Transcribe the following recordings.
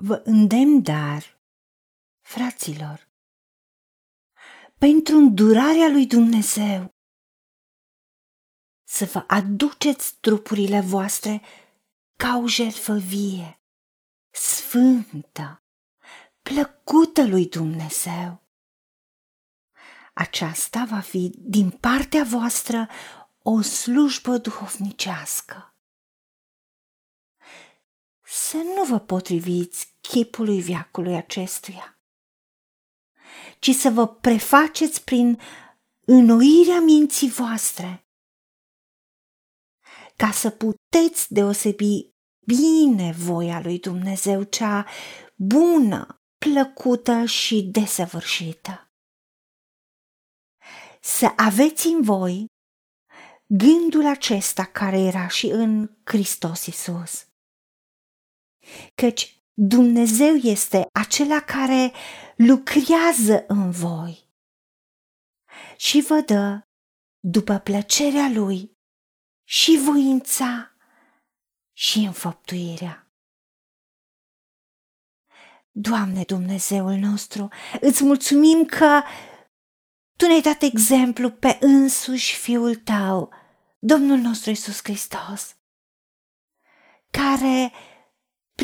Vă îndemn dar, fraților, pentru îndurarea lui Dumnezeu, să vă aduceți trupurile voastre ca o jertfă vie, sfântă, plăcută lui Dumnezeu. Aceasta va fi din partea voastră o slujbă duhovnicească. Să nu vă potriviți chipului viacului acestuia, ci să vă prefaceți prin înnoirea minții voastre, ca să puteți deosebi bine voia lui Dumnezeu, cea bună, plăcută și desăvârșită. Să aveți în voi gândul acesta care era și în Hristos Isus. Căci Dumnezeu este acela care lucrează în voi și vă dă, după plăcerea Lui, și voința și înfăptuirea. Doamne Dumnezeul nostru, îți mulțumim că Tu ne-ai dat exemplu pe însuși Fiul Tău, Domnul nostru Isus Hristos, care,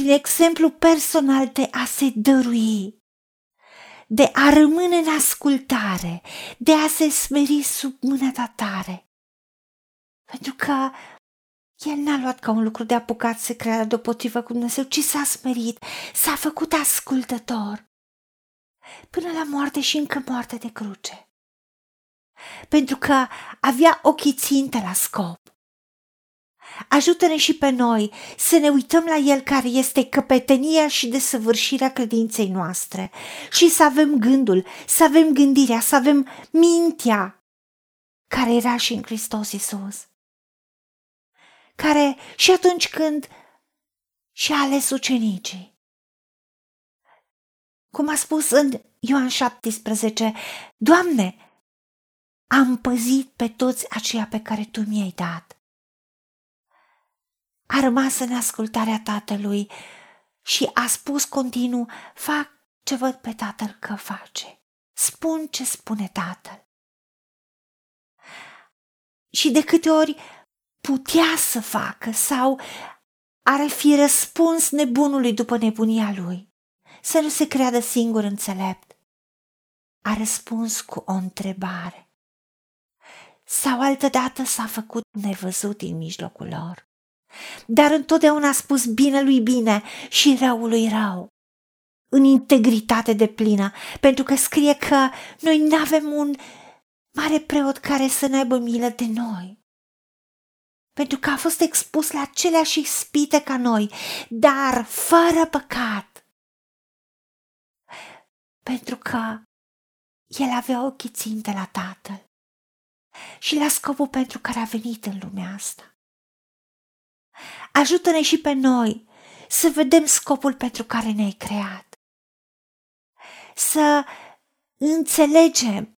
prin exemplu personal de a se dărui, de a rămâne în ascultare, de a se smeri sub mâna ta tare, pentru că el n-a luat ca un lucru de apucat să creadă deopotrivă cu Dumnezeu, ci s-a smerit, s-a făcut ascultător, până la moarte și încă moarte de cruce. Pentru că avea ochii ținte la scop. Ajută-ne și pe noi să ne uităm la El care este căpetenia și desăvârșirea credinței noastre și să avem gândul, să avem gândirea, să avem mintea care era și în Hristos Isus care și atunci când și-a ales ucenicii. Cum a spus în Ioan 17, Doamne, am păzit pe toți aceia pe care Tu mi-ai dat. A rămas în ascultarea tatălui și a spus continuu, fac ce văd pe tatăl că face. Spun ce spune tatăl. Și de câte ori putea să facă sau are fi răspuns nebunului după nebunia lui. Să nu se creadă singur înțelept. A răspuns cu o întrebare. Sau altădată s-a făcut nevăzut în mijlocul lor. Dar întotdeauna a spus bine lui bine și răul lui rău. În integritate de plină, pentru că scrie că noi nu avem un mare preot care să ne aibă milă de noi pentru că a fost expus la aceleași spite ca noi, dar fără păcat. Pentru că el avea ochii ținte la Tatăl și la scopul pentru care a venit în lumea asta. Ajută-ne și pe noi să vedem scopul pentru care ne-ai creat, să înțelegem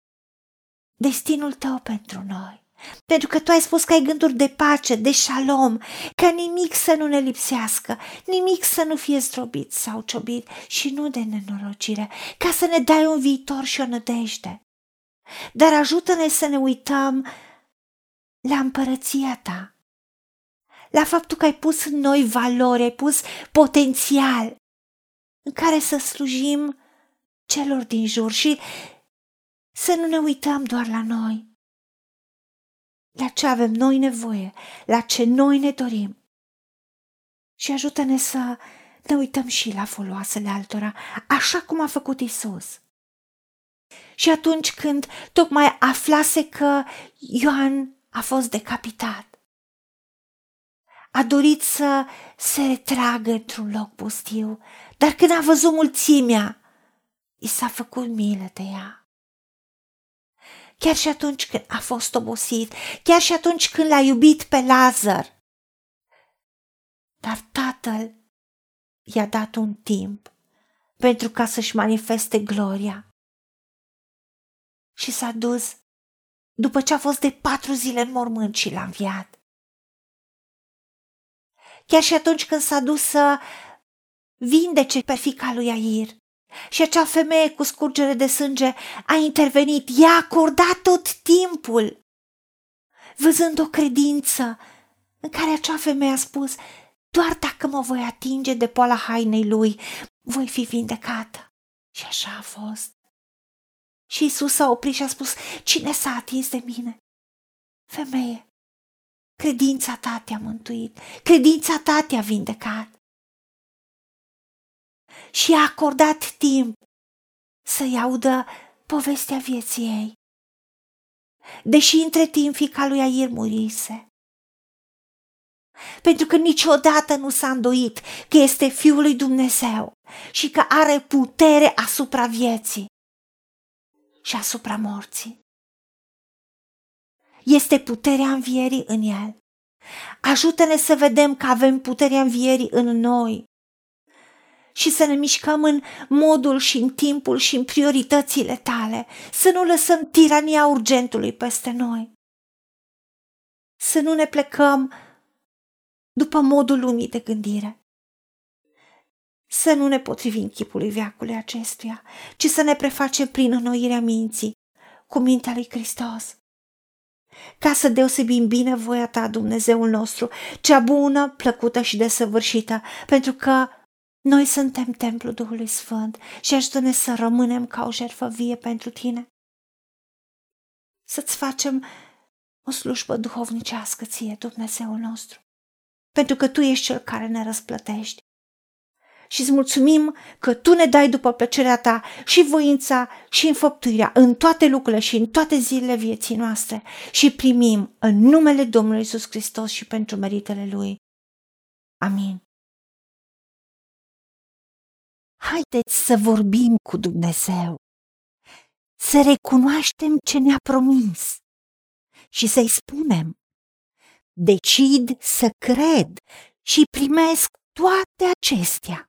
destinul tău pentru noi. Pentru că tu ai spus că ai gânduri de pace, de șalom, ca nimic să nu ne lipsească, nimic să nu fie zdrobit sau ciobit și nu de nenorocire, ca să ne dai un viitor și o nădejde. Dar ajută-ne să ne uităm la împărăția ta, la faptul că ai pus în noi valori, ai pus potențial în care să slujim celor din jur și să nu ne uităm doar la noi, la ce avem noi nevoie, la ce noi ne dorim. Și ajută-ne să ne uităm și la foloasele altora, așa cum a făcut Isus. Și atunci când tocmai aflase că Ioan a fost decapitat, a dorit să se retragă într-un loc pustiu, dar când a văzut mulțimea, i s-a făcut milă de ea chiar și atunci când a fost obosit, chiar și atunci când l-a iubit pe Lazar. Dar tatăl i-a dat un timp pentru ca să-și manifeste gloria. Și s-a dus după ce a fost de patru zile în mormânt și l-a înviat. Chiar și atunci când s-a dus să vindece pe fica lui Air. Și acea femeie cu scurgere de sânge a intervenit, i-a acordat tot timpul. Văzând o credință în care acea femeie a spus, doar dacă mă voi atinge de poala hainei lui, voi fi vindecată. Și așa a fost. Și Isus s-a oprit și a spus, cine s-a atins de mine? Femeie, credința ta te-a mântuit, credința ta te-a vindecat. Și a acordat timp să-i audă povestea vieții ei. Deși între timp fica lui Air murise. Pentru că niciodată nu s-a îndoit că este Fiul lui Dumnezeu și că are putere asupra vieții și asupra morții. Este puterea învierii în El. Ajută-ne să vedem că avem puterea învierii în noi și să ne mișcăm în modul și în timpul și în prioritățile tale, să nu lăsăm tirania urgentului peste noi, să nu ne plecăm după modul lumii de gândire, să nu ne potrivim chipului veacului acestuia, ci să ne prefacem prin înnoirea minții cu mintea lui Hristos. Ca să deosebim bine voia ta, Dumnezeul nostru, cea bună, plăcută și desăvârșită, pentru că noi suntem templul Duhului Sfânt și ajută-ne să rămânem ca o jertfă vie pentru tine. Să-ți facem o slujbă duhovnicească ție, Dumnezeul nostru, pentru că Tu ești Cel care ne răsplătești și îți mulțumim că Tu ne dai după plăcerea Ta și voința și înfăptuirea în toate lucrurile și în toate zilele vieții noastre și primim în numele Domnului Isus Hristos și pentru meritele Lui. Amin. Haideți să vorbim cu Dumnezeu, să recunoaștem ce ne-a promis și să-i spunem, decid să cred și primesc toate acestea.